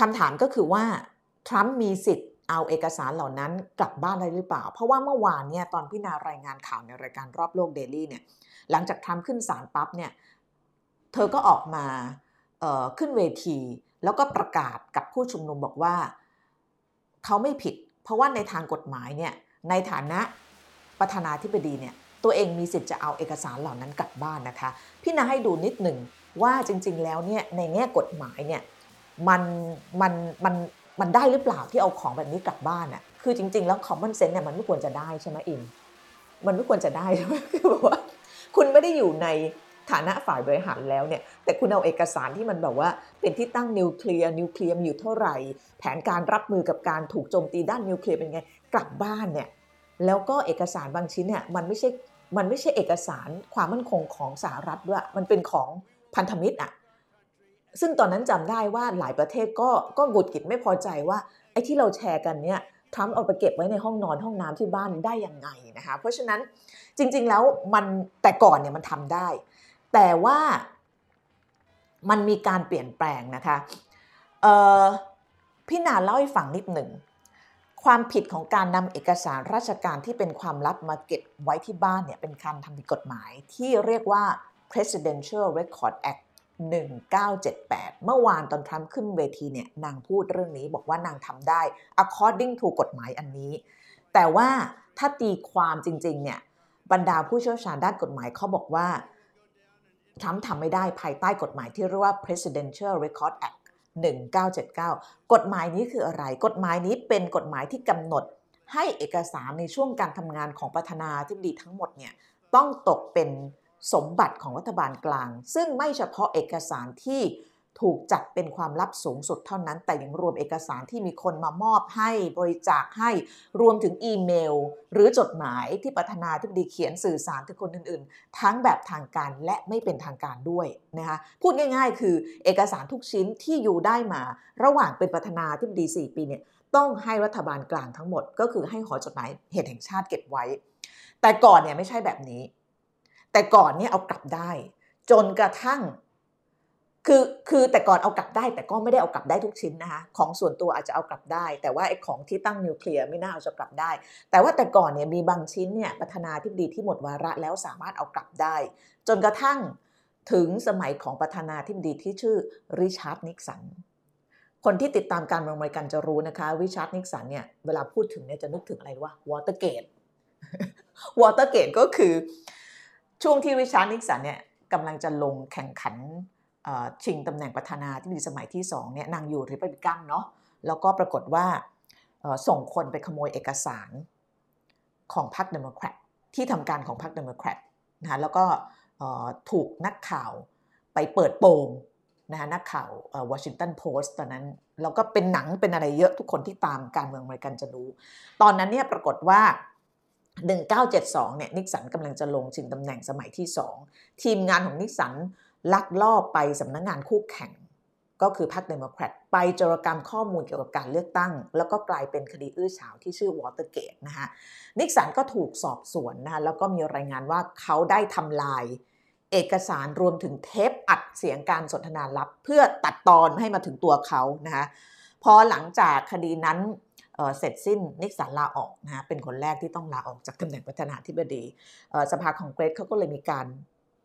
[SPEAKER 1] คำถามก็คือว่าทรัมป์มีสิทธิ์เอาเอกสารเหล่านั้นกลับบ้านได้หรือเปล่า เพราะว่าเมื่อวานเนี่ยตอนพี่นารายงานข่าวในรายการรอบโลกเดลี่เนี่ยหลังจากทรัมป์ขึ้นศาลปั๊บเนี่ย เธอก็ออกมาขึ้นเวที แล้วก็ประกาศกับผู้ชุมนุมบอกว่าเขาไม่ผิด เพราะว่าในทางกฎหมายเนี่ยในฐานะประธานาธิบดีเนี่ยตัวเองมีสิทธิ์จะเอาเอกสารเหล่านั้นกลับบ้านนะคะ พี่นาให้ดูนิดหนึ่งว่าจริง ๆ แล้วเนี่ยในแง่กฎหมายเนี่ยมันมันมันมันได้หรือเปล่าที่เอาของแบบนี้กลับบ้านอะ่ะคือจริง ๆ แล้ว common sense เนี่ยมันไม่ควรจะได้ใช่ไหมอินมันไม่ควรจะได้ใช่ไหมคือแบบว่าคุณไม่ได้อยู่ใน ฐานะฝ่ายบริหารแล้วเนี่ยแต่คุณเอาเอกสารที่มันแบบว่า เป็นที่ตั้งนิวเคลียร์นิวเคลียร์อยู่เท่าไหร่ แผนการรับมือกับการถูกโจมตีด้านนิวเคลียร์เป็นไงกลับบ้านเนี่ยแล้วก็เอกสารบางชิ้นเนี่ยมันไม่ใช่มันไม่ใช่เอกสารความมั่นคงของสหรัฐด้วยมันเป็นของพันธมิตรอะซึ่งตอนนั้นจำได้ว่าหลายประเทศก็ก็หงุดหงิดไม่พอใจว่าไอ้ที่เราแชร์กันเนี่ยทำเอาไปเก็บไว้ในห้องนอนห้องน้ำที่บ้านได้ยังไงนะคะเพราะฉะนั้นจริงๆแล้วมันแต่ก่อนเนี่ยมันทำได้ แต่ว่ามันมีการเปลี่ยนแปลงนะคะพี่นาเล่าให้ฟังนิดหนึ่ง ความผิดของการนำเอกสารราชการที่เป็นความลับมาเก็บไว้ที่บ้านเนี่ยเป็นการทำผิดกฎหมายที่เรียกว่า Presidential Record Act 1978 เมื่อวานตอนทรัมป์ขึ้นเวทีเนี่ยนางพูดเรื่องนี้บอกว่านางทำได้ according to กฎหมายอันนี้ แต่ว่าถ้าตีความจริงๆเนี่ยบรรดาผู้เชี่ยวชาญด้านกฎหมายเขาบอกว่า ทรัมป์ทำไม่ได้ภายใต้กฎหมายที่เรียกว่า Presidential Record Act 1979 กฎหมายนี้คืออะไร กฎหมายนี้เป็นกฎหมายที่กำหนด ให้เอกสารในช่วงการทำงานของประธานาธิบดีทั้งหมดเนี่ยต้องตกเป็นสมบัติของรัฐบาลกลาง ซึ่งไม่เฉพาะเอกสารที่ ถูกจัดเป็นความลับสูงสุดเท่านั้น แต่ยังรวมเอกสารที่มีคนมามอบให้บริจาคให้รวมถึงอีเมล หรือจดหมายที่ประธานาธิบดีเขียนสื่อสารถึงคนอื่นๆ ทั้งแบบทางการและไม่เป็นทางการด้วยนะคะพูดง่ายๆ คือเอกสารทุกชิ้นที่อยู่ได้มา ระหว่างเป็นประธานาธิบดี 4 ปีเนี่ยต้องให้รัฐบาลกลางทั้งหมด ก็คือให้หอจดหมายเหตุแห่งชาติเก็บไว้ แต่ก่อนเนี่ยไม่ใช่แบบนี้ แต่ก่อนเนี่ยเอากลับได้ จนกระทั่ง คือคือแต่ก่อนเอากลับได้แต่ก็ไม่ได้เอากลับได้ทุกชิ้นนะคะของส่วนตัวอาจจะเอากลับได้ แต่ว่าไอ้ของที่ตั้งนิวเคลียร์ไม่น่าเอาจะกลับได้ แต่ว่าแต่ก่อนเนี่ยมีบางชิ้นเนี่ยประธานาธิบดีที่หมดวาระแล้วสามารถเอากลับได้ จนกระทั่งถึงสมัยของประธานาธิบดีที่ชื่อริชาร์ดนิกสันคนที่ติดตามการเมืองอเมริกันจะรู้นะคะริชาร์ดนิกสันเนี่ยเวลาพูดถึงเนี่ยจะนึกถึงอะไรคะวอเตอร์เกตวอเตอร์เกตก็คือช่วงที่ริชาร์ดนิกสันเนี่ยกำลังจะลงแข่งขัน ชิงตำแหน่งประธานาธิบดีสมัยที่สองเนี่ยนางอยู่ริพับลิกันเนาะแล้วก็ปรากฏว่าส่งคนไปขโมยเอกสารของพรรคเดโมแครตที่ทำการของพรรคเดโมแครตนะแล้วก็ถูกนักข่าวไปเปิดโปงนะนักข่าววอชิงตันโพสต์ตอนนั้นแล้วก็เป็นหนังเป็นอะไรเยอะทุกคนที่ตามการเมืองอเมริกันจะรู้ ตอนนั้นเนี่ยปรากฏว่า 1972เนี่ยนิกสันกำลังจะลงชิงตำแหน่งสมัยที่ 2 ทีมงานของนิกสัน ลักลอบไปสำนักงานคู่แข่ง ก็คือพรรคเดโมแครตไปจรกรรมข้อมูลเกี่ยวกับการเลือกตั้ง แล้วก็กลายเป็นคดีอื้อฉาวที่ชื่อวอเตอร์เกตนะคะนิกสันก็ถูกสอบสวนนะคะแล้วก็มีรายงานว่าเขาได้ทำลาย เอกสารรวมถึงเทปอัดเสียงการสนทนาลับ เพื่อตัดตอนให้มาถึงตัวเขานะคะพอหลังจากคดีนั้นเสร็จสิ้นนิกสันลาออกนะเป็นคนแรกที่ต้องลาออกจากตำแหน่งประธานาธิบดีสภาคองเกรสเขาก็เลยมีการ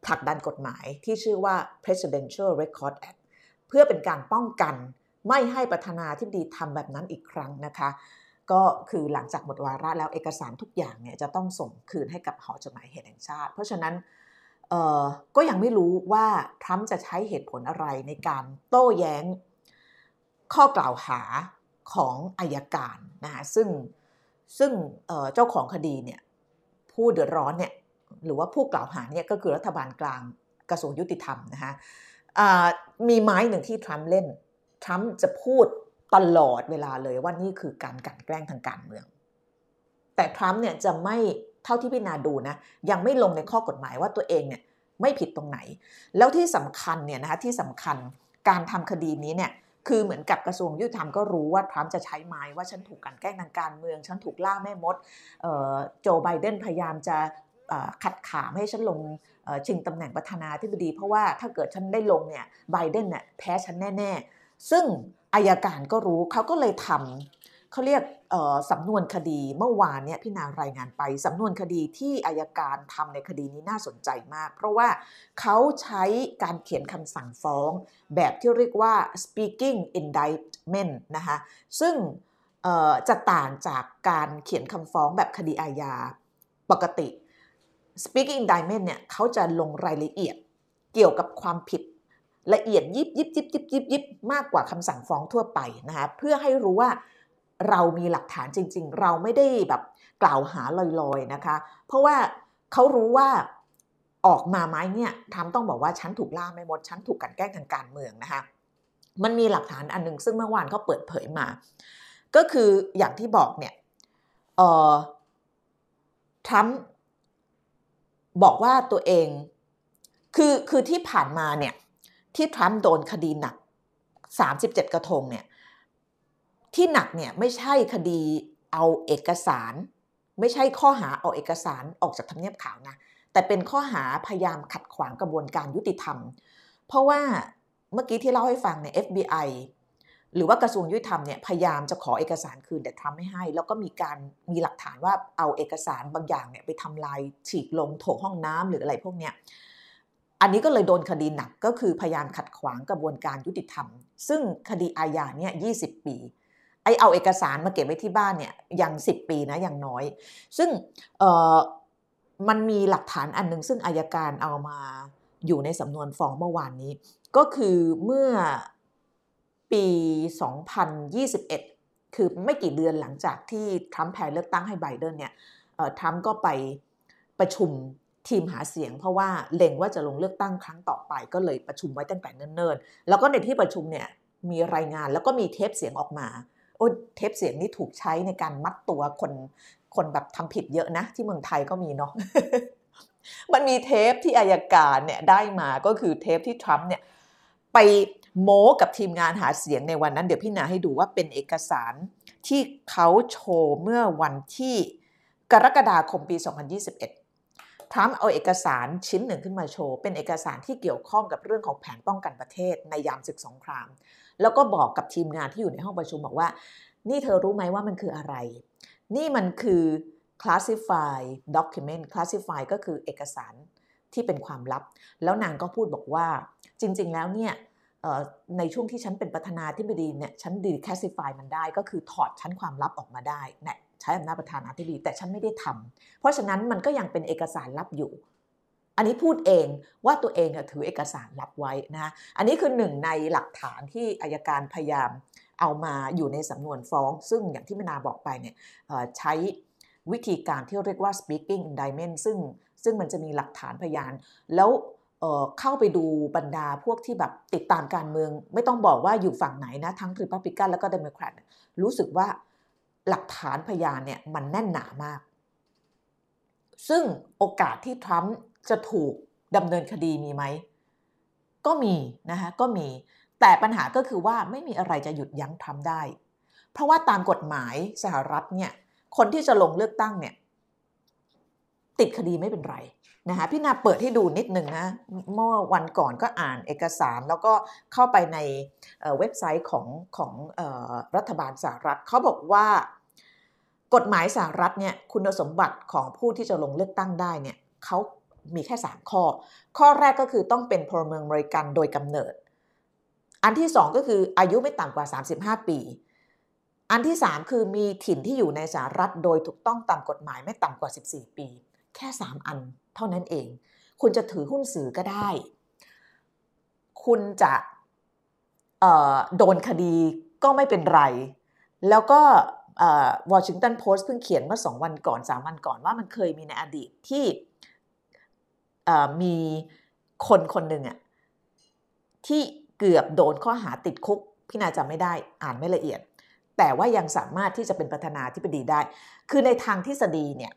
[SPEAKER 1] ผลักดันกฎหมายที่ชื่อว่า Presidential Record Act เพื่อเป็นการป้องกันไม่ให้ประธานาธิบดีทำแบบนั้นอีกครั้งนะคะ ก็คือหลังจากหมดวาระแล้วเอกสารทุกอย่างเนี่ยจะต้องส่งคืนให้กับหอจดหมายเหตุแห่งชาติ เพราะฉะนั้นก็ยังไม่รู้ว่าทรัมป์จะใช้เหตุผลอะไรในการโต้แย้งข้อกล่าวหาของอายการนะคะซึ่งซึ่งเจ้าของคดีเนี่ยผู้เดือดร้อนเนี่ย หรือว่าผู้กล่าวหาเนี่ยก็คือรัฐบาลกลางกระทรวงยุติธรรมนะคะมีไม้หนึ่งที่ทรัมป์เล่นทรัมป์จะพูดตลอดเวลาเลยว่านี่คือการกันแกล้งทางการเมือง แต่ทรัมป์เนี่ยจะไม่เท่าที่พี่นาดูนะยังไม่ลงในข้อกฎหมายว่าตัวเองเนี่ยไม่ผิดตรงไหน แล้วที่สำคัญเนี่ยนะคะที่สำคัญการทำคดีนี้เนี่ยคือเหมือนกับกระทรวงยุติธรรมก็รู้ว่าทรัมป์จะใช้ไม้ว่าฉันถูกกันแกล้งทางการเมือง ฉันถูกล่าแม่มดโจไบเดนพยายามจะ ขัดขามให้ฉันลงชิงตำแหน่งประธานาธิบดี เพราะว่าถ้าเกิดฉันได้ลงเนี่ยไบเดนเนี่ยแพ้ฉันแน่ ๆ ซึ่งอายการก็รู้เขาก็เลยทำเขาเรียกสำนวนคดีเมื่อวานเนี่ยพี่นารายงานไปสำนวนคดีที่อายการทำในคดีนี้น่าสนใจมาก เพราะว่าเขาใช้การเขียนคำสั่งฟ้อง แบบที่เรียกว่า speaking indictment นะคะซึ่งจะต่างจากการเขียนคำฟ้องแบบคดีอาญาปกติ speaking indictment เนี่ยเขาจะลงรายละเอียดเกี่ยวกับความผิดละเอียดยิบยิบยิบยิบยิบยิบมากกว่าคำสั่งฟ้องทั่วไปนะคะเพื่อให้รู้ว่าเรามีหลักฐานจริง ๆ เราไม่ได้แบบกล่าวหาลอยๆนะคะ เพราะว่าเขารู้ว่าออกมาไหมเนี่ยทำต้องบอกว่าฉันถูกล่าไม่หมดฉันถูกกันแกล้งทางการเมืองนะคะมันมีหลักฐานอันหนึ่งซึ่งเมื่อวานเขาเปิดเผยมา ก็คืออย่างที่บอกเนี่ยออทรัมป์ บอกว่าตัวเอง คือคือที่ผ่านมาเนี่ยที่ทรัมป์โดนคดีหนัก 37 กระทงเนี่ยที่หนักเนี่ยไม่ใช่คดีเอาเอกสาร ไม่ใช่ข้อหาเอาเอกสารออกจากทำเนียบขาวนะแต่เป็นข้อหาพยายามขัดขวางกระบวนการยุติธรรม เพราะว่าเมื่อกี้ที่เล่าให้ฟังเนี่ย FBI หรือว่ากระทรวงยุติธรรมเนี่ยพยายามจะขอเอกสารคืนแต่ทำไม่ให้ แล้วก็มีการมีหลักฐานว่าเอาเอกสารบางอย่างเนี่ยไปทำลายฉีกลงโถห้องน้ำหรืออะไรพวกเนี้ยอันนี้ก็เลยโดนคดีหนักก็คือพยายามขัดขวางกระบวนการยุติธรรม ซึ่งคดีอาญาเนี่ย20ปี ไอเอาเอกสารมาเก็บไว้ที่บ้านเนี่ยยังสิบปีนะอย่างน้อย ซึ่งมันมีหลักฐานอันหนึ่งซึ่งอายการเอามาอยู่ในสำนวนฟ้องเมื่อวานนี้ ก็คือเมื่อ ปี 2021 คือไม่กี่เดือนหลังจากที่ทรัมป์แพ้เลือกตั้งให้ไบเดนเนี่ยทรัมป์ก็ไปประชุมทีมหาเสียง เพราะว่าเล็งว่าจะลงเลือกตั้งครั้งต่อไปก็เลยประชุมไว้ตั้งแต่เนิ่นๆ แล้วก็ในที่ประชุมเนี่ยมีรายงานแล้วก็มีเทปเสียงออกมาโอ้เทปเสียงนี่ถูกใช้ในการมัดตัวคนคนแบบทำผิดเยอะนะ ที่เมืองไทยก็มีเนาะมันมีเทปที่อายการเนี่ยได้มาก็คือเทปที่ทรัมป์เนี่ยไป โม้กับทีมงานหาเสียงในวันนั้น เดี๋ยวพี่นาให้ดูว่าเป็นเอกสารที่เขาโชว์เมื่อวันที่กรกฎาคมปี 2021ทรัมป์เอาเอกสารชิ้นหนึ่งขึ้นมาโชว์ เป็นเอกสารที่เกี่ยวข้องกับเรื่องของแผนป้องกันประเทศในยามศึกสงคราม แล้วก็บอกกับทีมงานที่อยู่ในห้องประชุมบอกว่า นี่เธอรู้ไหมว่ามันคืออะไร นี่มันคือ classify document classify ก็คือเอกสารที่เป็นความลับ แล้วนางก็พูดบอกว่า จริง ๆ แล้วเนี่ย ในช่วงที่ฉันเป็นประธานาธิบดีเนี่ยฉันดีแคสซิฟายมันได้ก็คือถอดชั้นความลับออกมาได้เนี่ยใช้อำนาจประธานาธิบดีแต่ฉันไม่ได้ทำเพราะฉะนั้นมันก็ยังเป็นเอกสารลับอยู่ อันนี้พูดเองว่าตัวเองถือเอกสารลับไว้นะอันนี้คือหนึ่งในหลักฐานที่อายการพยายามเอามาอยู่ในสำนวนฟ้อง ซึ่งอย่างที่มนาบอกไปเนี่ยใช้วิธีการที่เรียกว่า speaking indictment ซึ่งซึ่งมันจะมีหลักฐานพยาน แล้ว เข้าไปดูบรรดาพวกที่แบบติดตามการเมือง ไม่ต้องบอกว่าอยู่ฝั่งไหนนะ ทั้งริพับลิกันแล้วก็เดโมแครตรู้สึกว่าหลักฐานพยานเนี่ยมันแน่นหนามาก ซึ่งโอกาสที่ทรัมป์จะถูกดำเนินคดีมีไหม ก็มีนะคะก็มี แต่ปัญหาก็คือว่าไม่มีอะไรจะหยุดยั้งทรัมป์ได้ เพราะว่าตามกฎหมายสหรัฐเนี่ยคนที่จะลงเลือกตั้งเนี่ยติดคดีไม่เป็นไร นะคะพี่นาเปิดให้ดูนิดหนึ่งนะเมื่อวันก่อนก็อ่านเอกสารแล้วก็เข้าไปในเว็บไซต์ของของรัฐบาลสหรัฐเขาบอกว่ากฎหมายสหรัฐเนี่ยคุณสมบัติของผู้ที่จะลงเลือกตั้งได้เนี่ยเขามีแค่ 3 ข้อ ข้อแรกก็คือต้องเป็นพลเมืองอเมริกันโดยกำเนิด อันที่ 2 ก็คืออายุไม่ต่ำกว่า 35 ปี อันที่ 3 คือมีถิ่นที่อยู่ในสหรัฐโดยถูกต้องตามกฎหมายไม่ต่ำกว่า 14 ปี แค่ 3 อัน เท่านั้นเอง คุณจะถือหุ้นสื่อก็ได้ คุณจะโดนคดีก็ไม่เป็นไร แล้วก็วอชิงตันโพสต์เพิ่งเขียนเมื่อสองวันก่อนสามวันก่อนว่ามันเคยมีในอดีตที่มีคนคนหนึ่งอะที่เกือบโดนข้อหาติดคุก พี่นาจำไม่ได้อ่านไม่ละเอียด แต่ว่ายังสามารถที่จะเป็นประธานาธิบดีได้ คือในทางทฤษฎีเนี่ย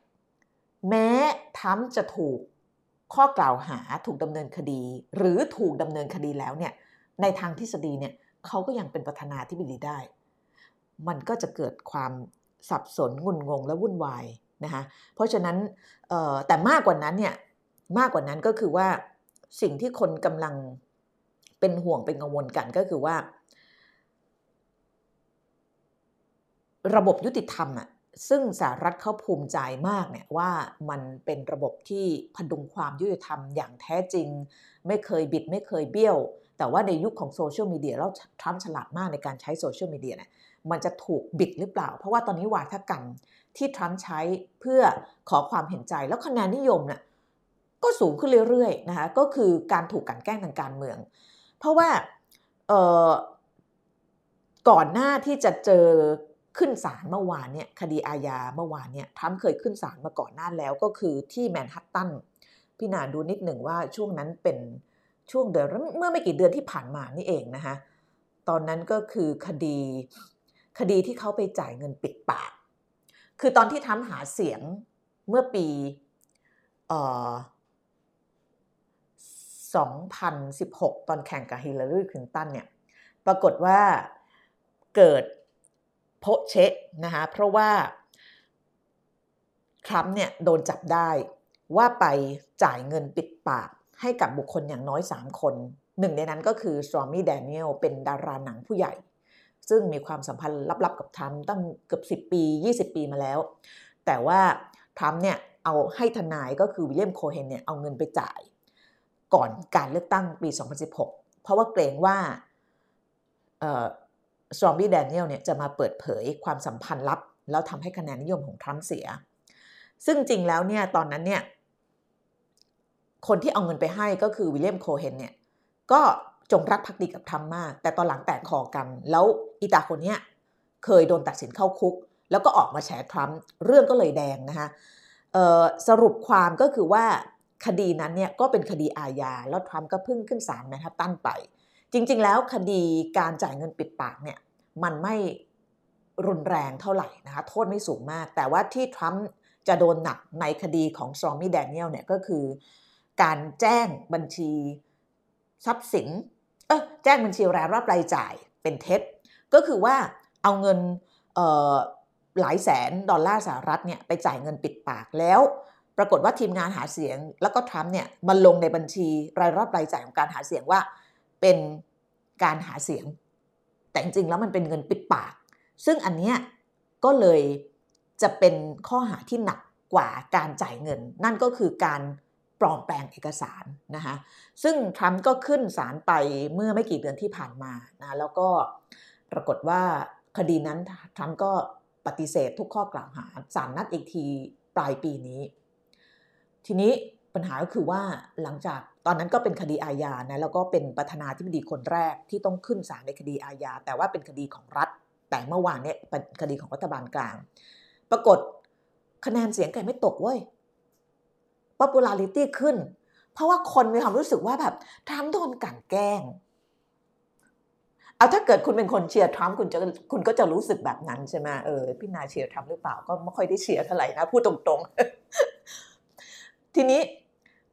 [SPEAKER 1] แม้ทั้มจะถูกข้อกล่าวหาถูกดำเนินคดี หรือถูกดำเนินคดีแล้วเนี่ยในทางทฤษฎีเนี่ยเขาก็ยังเป็นประธานาธิบดีได้ มันก็จะเกิดความสับสนงุนงงและวุ่นวายนะคะเพราะฉะนั้นแต่มากกว่านั้นเนี่ยมากกว่านั้นก็คือว่าสิ่งที่คนกำลังเป็นห่วงเป็นกังวลกันก็คือว่า ระบบยุติธรรมอะ ซึ่งสหรัฐเขาภูมิใจมากเนี่ยว่ามันเป็นระบบที่พดุงความยุติธรรมอย่างแท้จริง ไม่เคยบิดไม่เคยเบี้ยว แต่ว่าในยุคของโซเชียลมีเดียแล้วทรัมป์ฉลาดมากในการใช้โซเชียลมีเดียเนี่ยมันจะถูกบิดหรือเปล่า เพราะว่าตอนนี้วาทกรรมที่ทรัมป์ใช้เพื่อขอความเห็นใจแล้วคะแนนนิยมเนี่ยก็สูงขึ้นเรื่อยๆนะคะก็คือการถูกกันแกล้งทางการเมือง เพราะว่าก่อนหน้าที่จะเจอ ขึ้นศาลเมื่อวานเนี่ยคดีอาญาเมื่อวานเนี่ยทรัมเคยขึ้นศาลมาก่อนหน้าแล้วก็คือที่แมนฮัตตันพี่นาดูนิดหนึ่งว่าช่วงนั้นเป็นช่วงเดือนเมื่อไม่กี่เดือนที่ผ่านมานี่เองนะคะตอนนั้นก็คือคดีคดีที่เขาไปจ่ายเงินปิดปาก คือตอนที่ทำหาเสียงเมื่อปีเอ่อ2016 ตอนแข่งกับฮิลลารีคลินตันเนี่ย ปรากฏว่าเกิด โพเชะนะคะเพราะว่าทรัมป์เนี่ยโดนจับได้ว่าไปจ่ายเงินปิดปากให้กับบุคคลอย่างน้อย 3 คน หนึ่งในนั้นก็คือสตรอมี่แดเนียลเป็นดาราหนังผู้ใหญ่ ซึ่งมีความสัมพันธ์ลับๆกับทรัมป์ตั้งเกือบ 10 ปี 20 ปีมาแล้ว แต่ว่าทรัมป์เนี่ยเอาให้ทนายก็คือวิลเลียมโคเฮนเนี่ยเอาเงินไปจ่าย ก่อนการเลือกตั้งปี 2016 เพราะว่าเกรงว่า สตอร์มี่แดเนียลส์เนี่ยจะมาเปิดเผยความสัมพันธ์ลับ แล้วทำให้คะแนนนิยมของทรัมป์เสีย ซึ่งจริงแล้วเนี่ยตอนนั้นเนี่ยคนที่เอาเงินไปให้ก็คือวิลเลียมโคเฮนเนี่ยก็จงรักภักดีกับทรัมป์มาก แต่ตอนหลังแตกคอกัน แล้วอีตาคนเนี้ยเคยโดนตัดสินเข้าคุก แล้วก็ออกมาแฉทรัมป์เรื่องก็เลยแดงนะคะสรุปความก็คือว่าคดีนั้นเนี่ยก็เป็นคดีอาญาแล้วทรัมป์ก็พิ่งขึ้นศาลแมนฮัตตันไป จริง ๆ แล้วคดีการจ่ายเงินปิดปากเนี่ย มันไม่รุนแรงเท่าไหร่นะคะโทษไม่สูงมาก แต่ว่าที่ทรัมป์จะโดนหนักในคดีของซอมมี่แดเนียลเนี่ยก็คือ การแจ้งบัญชีทรัพย์สินเออแจ้งบัญชีรายรับรายจ่ายเป็นเท็จ ก็คือว่าเอาเงินหลายแสนดอลลาร์สหรัฐเนี่ยไปจ่ายเงินปิดปากแล้ว ปรากฏว่าทีมงานหาเสียง แล้วก็ทรัมป์เนี่ยมาลงในบัญชีรายรับรายจ่ายของการหาเสียงว่าเป็นการหาเสียง แต่จริงๆแล้วมันเป็นเงินปิดปาก ซึ่งอันเนี้ยก็เลยจะเป็นข้อหาที่หนักกว่าการจ่ายเงิน นั่นก็คือการปลอมแปลงเอกสารนะคะซึ่งทรัมป์ก็ขึ้นศาลไปเมื่อไม่กี่เดือนที่ผ่านมานะแล้วก็ปรากฏว่าคดีนั้นทรัมป์ก็ปฏิเสธทุกข้อกล่าวหาศาลนัดอีกทีปลายปีนี้ ทีนี้ปัญหาก็คือว่าหลังจาก ตอนนั้นก็เป็นคดีอาญานะแล้วก็เป็นประธานาธิบดีคนแรกที่ต้องขึ้นศาลในคดีอาญา แต่ว่าเป็นคดีของรัฐ แต่เมื่อวานเนี่ยเป็นคดีของรัฐบาลกลาง ปรากฏคะแนนเสียงแกไม่ตกเว้ย popularity ขึ้น เพราะว่าคนมีความรู้สึกว่าแบบทรัมป์โดนกลั่นแกล้งเอาถ้าเกิดคุณเป็นคนเชียร์ทรัมป์คุณจะคุณก็จะรู้สึกแบบนั้นใช่ไหมเออพี่นาเชียร์ทรัมป์หรือเปล่าก็ไม่ค่อยได้เชียร์เท่าไหร่นะพูดตรงๆ ทีนี้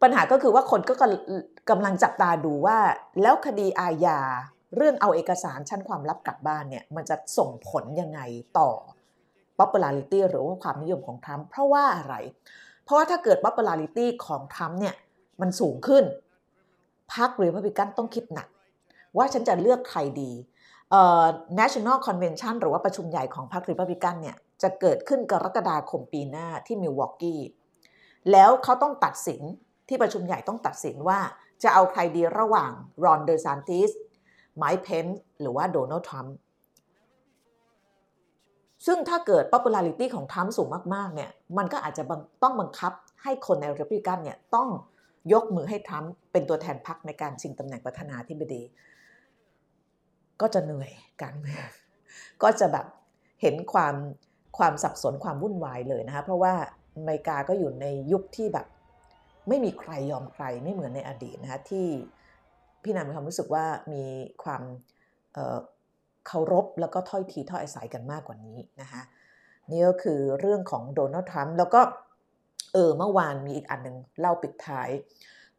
[SPEAKER 1] ปัญหาก็คือว่าคนก็กำลังจับตาดูว่า แล้วคดีอาญาเรื่องเอาเอกสารชั้นความลับกลับบ้านเนี่ยมันจะส่งผลยังไงต่อ popularity หรือว่าความนิยมของทรัมป์เพราะว่าอะไร เพราะว่าถ้าเกิด popularity ของทรัมป์เนี่ยมันสูงขึ้นพรรครีพับลิกันต้องคิดหนัก ว่าฉันจะเลือกใครดี National Convention หรือว่าประชุมใหญ่ของพรรครีพับลิกันเนี่ยจะเกิดขึ้นกรกฎาคมปีหน้าที่มิลวอกกี้แล้วเขาต้องตัดสิน ที่ประชุมใหญ่ต้องตัดสินว่าจะเอาใครดีระหว่างรอนเดอร์ซานติสไมค์เพนหรือว่าโดนัลด์ทรัมป์ซึ่งถ้าเกิด popularity ของทรัมป์สูงมากๆเนี่ยมันก็อาจจะต้องบังคับให้คนในรีพับลิกันเนี่ยต้องยกมือให้ทรัมป์เป็นตัวแทนพรรคในการชิงตำแหน่งประธานาธิบดี ก็จะเหนื่อยการเมืองก็จะแบบเห็นความความสับสนความวุ่นวายเลยนะคะเพราะว่าอเมริกาก็อยู่ในยุคที่แบบ ไม่มีใครยอมใครไม่เหมือนในอดีตนะคะที่พี่นามีความรู้สึกว่ามีความเคารพแล้วก็ถ้อยทีถ้อยอาศัยกันมากกว่านี้นะคะนี่ก็คือเรื่องของโดนัลด์ทรัมป์แล้วก็เออเมื่อวานมีอีกอันหนึ่งเล่าปิดท้าย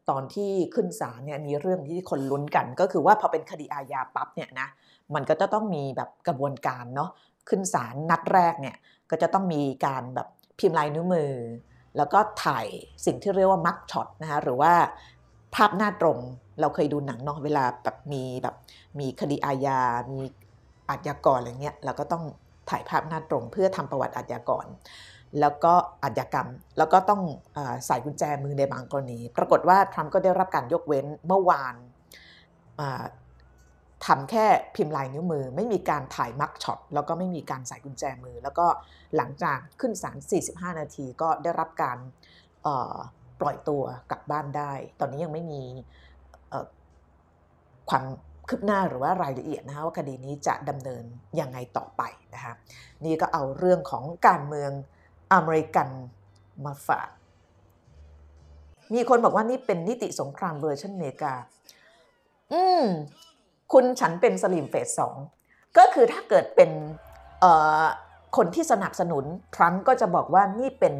[SPEAKER 1] ตอนที่ขึ้นศาลเนี่ยมีเรื่องที่คนลุ้นกัน ก็คือว่าพอเป็นคดีอาญาปั๊บเนี่ยนะมันก็จะต้องมีแบบกระบวนการเนาะขึ้นศาลนัดแรกเนี่ยก็จะต้องมีการแบบพิมพ์ลายนิ้วมือ แล้วก็ถ่ายสิ่งที่เรียกว่ามักช็อตนะคะหรือว่าภาพหน้าตรงเราเคยดูหนังเนาะเวลาแบบมีแบบมีคดีอาญา มีอาชญากรอะไรเงี้ยเราก็ต้องถ่ายภาพหน้าตรง เพื่อทำประวัติอาชญากร แล้วก็อาชญากรรม แล้วก็ต้องอใส่กุญแจมือในบางกรณี ปรากฏว่าทรัมป์ก็ได้รับการยกเว้นเมื่อวาน ทำแค่พิมพ์ลายนิ้วมือ ไม่มีการถ่ายมักช็อตแล้วก็ไม่มีการใส่กุญแจมือ แล้วก็หลังจากขึ้นศาล45 นาทีก็ได้รับการปล่อยตัวกลับบ้านได้ ตอนนี้ยังไม่มีความคืบหน้าหรือว่ารายละเอียดนะคะว่าคดีนี้จะดำเนินยังไงต่อไปนะคะนี่ก็เอาเรื่องของการเมืองอเมริกันมาฝาก มีคนบอกว่านี่เป็นนิติสงครามเวอร์ชันเมกา อืม คุณฉันเป็นสลิ่มเฟสสองก็คือถ้าเกิดเป็นคนที่สนับสนุนทรัมป์ก็จะบอกว่านี่เป็น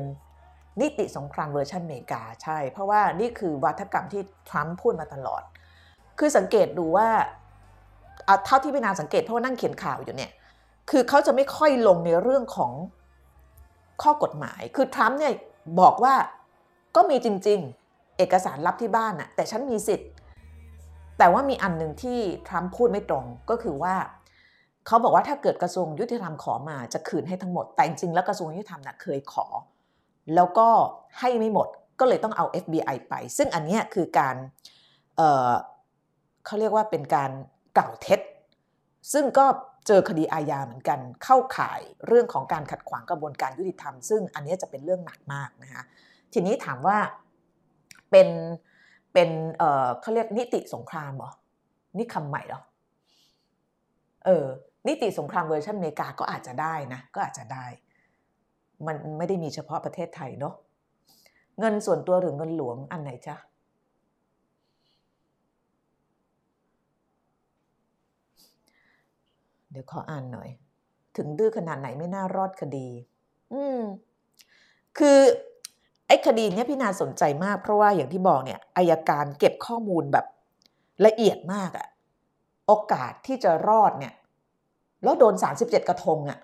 [SPEAKER 1] นิติสงครามเวอร์ชันเมกาใช่ เพราะว่านี่คือวาทกรรมที่ทรัมป์พูดมาตลอด คือสังเกตดูว่าเท่าที่พี่นาสังเกตเพราะว่านั่งเขียนข่าวอยู่เนี่ยคือเขาจะไม่ค่อยลงในเรื่องของข้อกฎหมาย คือทรัมป์เนี่ยบอกว่าก็มีจริง ๆ เอกสารลับที่บ้านน่ะแต่ฉันมีสิทธิ์ แต่ว่ามีอันหนึ่งที่ทรัมป์พูดไม่ตรงก็คือว่าเขาบอกว่าถ้าเกิดกระทรวงยุติธรรมขอมาจะคืนให้ทั้งหมด แต่จริงแล้วกระทรวงยุติธรรมน่ะเคยขอ แล้วก็ให้ไม่หมดก็เลยต้องเอา FBI ไป ซึ่งอันนี้คือการเเขาเรียกว่าเป็นการกล่าวเท็จ ซึ่งก็เจอคดีอาญาเหมือนกัน เข้าข่ายเรื่องของการขัดขวางกระบวนการยุติธรรม ซึ่งอันนี้จะเป็นเรื่องหนักมากนะคะทีนี้ถามว่าเป็น เป็นเออเขาเรียกนิติสงครามเหรอนี่คำใหม่เหรอเออนิติสงครามเวอร์ชันอเมริกาก็อาจจะได้นะ ก็อาจจะได้ มันไม่ได้มีเฉพาะประเทศไทยเนาะเงินส่วนตัวหรือเงินหลวงอันไหนจ๊ะเดี๋ยวขออ่านหน่อย ถึงดื้อขนาดไหนไม่น่ารอดคดี อืม คือ ไอ้คดีนี้พี่นาสนใจมากเพราะว่าอย่างที่บอกเนี่ยอายการเก็บข้อมูลแบบละเอียดมากอะโอกาสที่จะรอดเนี่ยแล้วโดน 37 กระทงอะ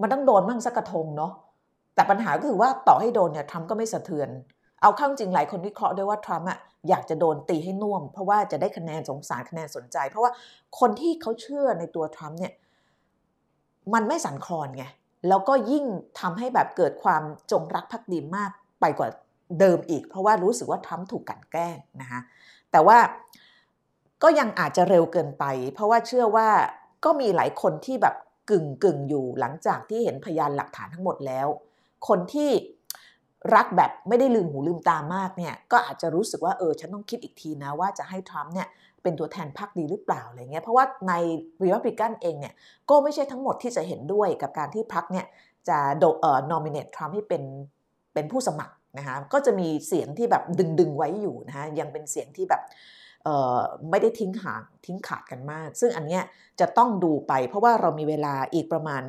[SPEAKER 1] มันต้องโดนมั่งสักกระทงเนาะแต่ปัญหาก็คือว่าต่อให้โดนเนี่ยทรัมป์ก็ไม่สะเทือน เอาข้างจริงหลายคนวิเคราะห์ด้วยว่าทรัมป์อะอยากจะโดนตีให้น่วม เพราะว่าจะได้คะแนนสงสารคะแนนสนใจ เพราะว่าคนที่เขาเชื่อในตัวทรัมป์เนี่ยมันไม่สั่นคลอนไง แล้วก็ยิ่งทำให้แบบเกิดความจงรักภักดีมากไปกว่าเดิมอีก เพราะว่ารู้สึกว่าทรัมป์ถูกกันแกล้งนะคะแต่ว่าก็ยังอาจจะเร็วเกินไป เพราะว่าเชื่อว่าก็มีหลายคนที่แบบกึ่งกึ่งอยู่หลังจากที่เห็นพยานหลักฐานทั้งหมดแล้ว คนที่รักแบบไม่ได้ลืมหูลืมตามากเนี่ยก็อาจจะรู้สึกว่าเออฉันต้องคิดอีกทีนะว่าจะให้ทรัมป์เนี่ย เป็นตัวแทนพรรคดีหรือเปล่าอะไรเงี้ยเพราะว่าในรีพับลิกันเองเนี่ยก็ไม่ใช่ทั้งหมดที่จะเห็นด้วยกับการที่พรรคเนี่ยจะโดเอ่อนอมิเนตทรัมป์ให้เป็นเป็นผู้สมัครนะคะก็จะมีเสียงที่แบบดึงดึงไว้อยู่นะคะยังเป็นเสียงที่แบบไม่ได้ทิ้งห่างทิ้งขาดกันมาก ซึ่งอันเนี้ยจะต้องดูไป เพราะว่าเรามีเวลาอีกประมาณ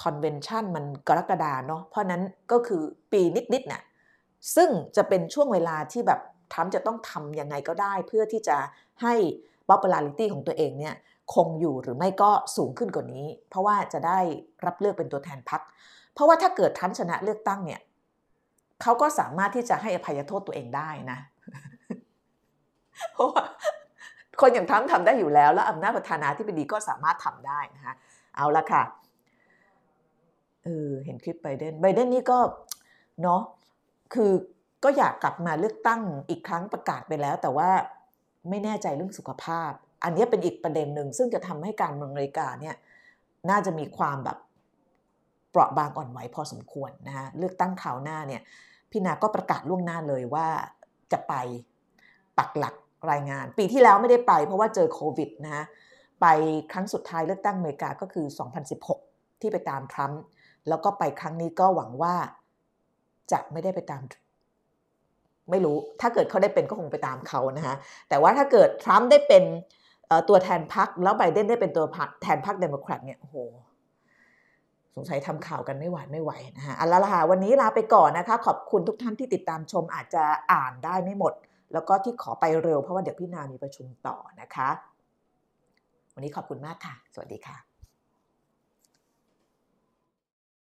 [SPEAKER 1] คอนเวนชันมันกรกฎาเนาะเพราะนั้นก็คือปีนิดๆเนี่ยซึ่งจะเป็นช่วงเวลาที่แบบ ทรัมป์จะต้องทำยังไงก็ได้ เพื่อที่จะให้ popularity ของตัวเองเนี่ยคงอยู่หรือไม่ก็สูงขึ้นกว่านี้ เพราะว่าจะได้รับเลือกเป็นตัวแทนพรรคเพราะว่าถ้าเกิดทรัมป์ชนะเลือกตั้งเนี่ยเขาก็สามารถที่จะให้อภัยโทษตัวเองได้นะเพราะว่าคนอย่างทรัมป์ทำได้อยู่แล้ว แล้วอำนาจประธานาธิบดีก็สามารถทำได้นะคะเอาละค่ะเออเห็นคลิปไบเดนไบเดนนี่ก็เนาะคือ ก็อยากกลับมาเลือกตั้งอีกครั้งประกาศไปแล้ว แต่ว่าไม่แน่ใจเรื่องสุขภาพ อันนี้เป็นอีกประเด็นหนึ่งซึ่งจะทำให้การเมืองอเมริกาเนี่ยน่าจะมีความแบบเปราะบางอ่อนไหวพอสมควรนะคะเลือกตั้งคราวหน้าเนี่ยพี่นาก็ประกาศล่วงหน้าเลยว่าจะไปปักหลักรายงาน ปีที่แล้วไม่ได้ไปเพราะว่าเจอโควิดนะไปครั้งสุดท้ายเลือกตั้งอเมริกาก็คือ 2016 ที่ไปตามทรัมป์แล้วก็ไปครั้งนี้ก็หวังว่าจะไม่ได้ไปตาม ไม่รู้ถ้าเกิดเขาได้เป็นก็คงไปตามเขานะคะแต่ว่าถ้าเกิดทรัมป์ได้เป็นตัวแทนพรรคแล้วไบเดนได้เป็นตัวแทนพรรคเดโมแครตเนี่ยโอ้โหสงสัยทำข่าวกันไม่หวานไม่ไหวนะคะอันละละวันนี้ลาไปก่อนนะคะ ขอบคุณทุกท่านที่ติดตามชมอาจจะอ่านได้ไม่หมด แล้วก็ที่ขอไปเร็วเพราะว่าเดี๋ยวพี่นามีประชุมต่อนะคะ วันนี้ขอบคุณมากค่ะ สวัสดีค่ะ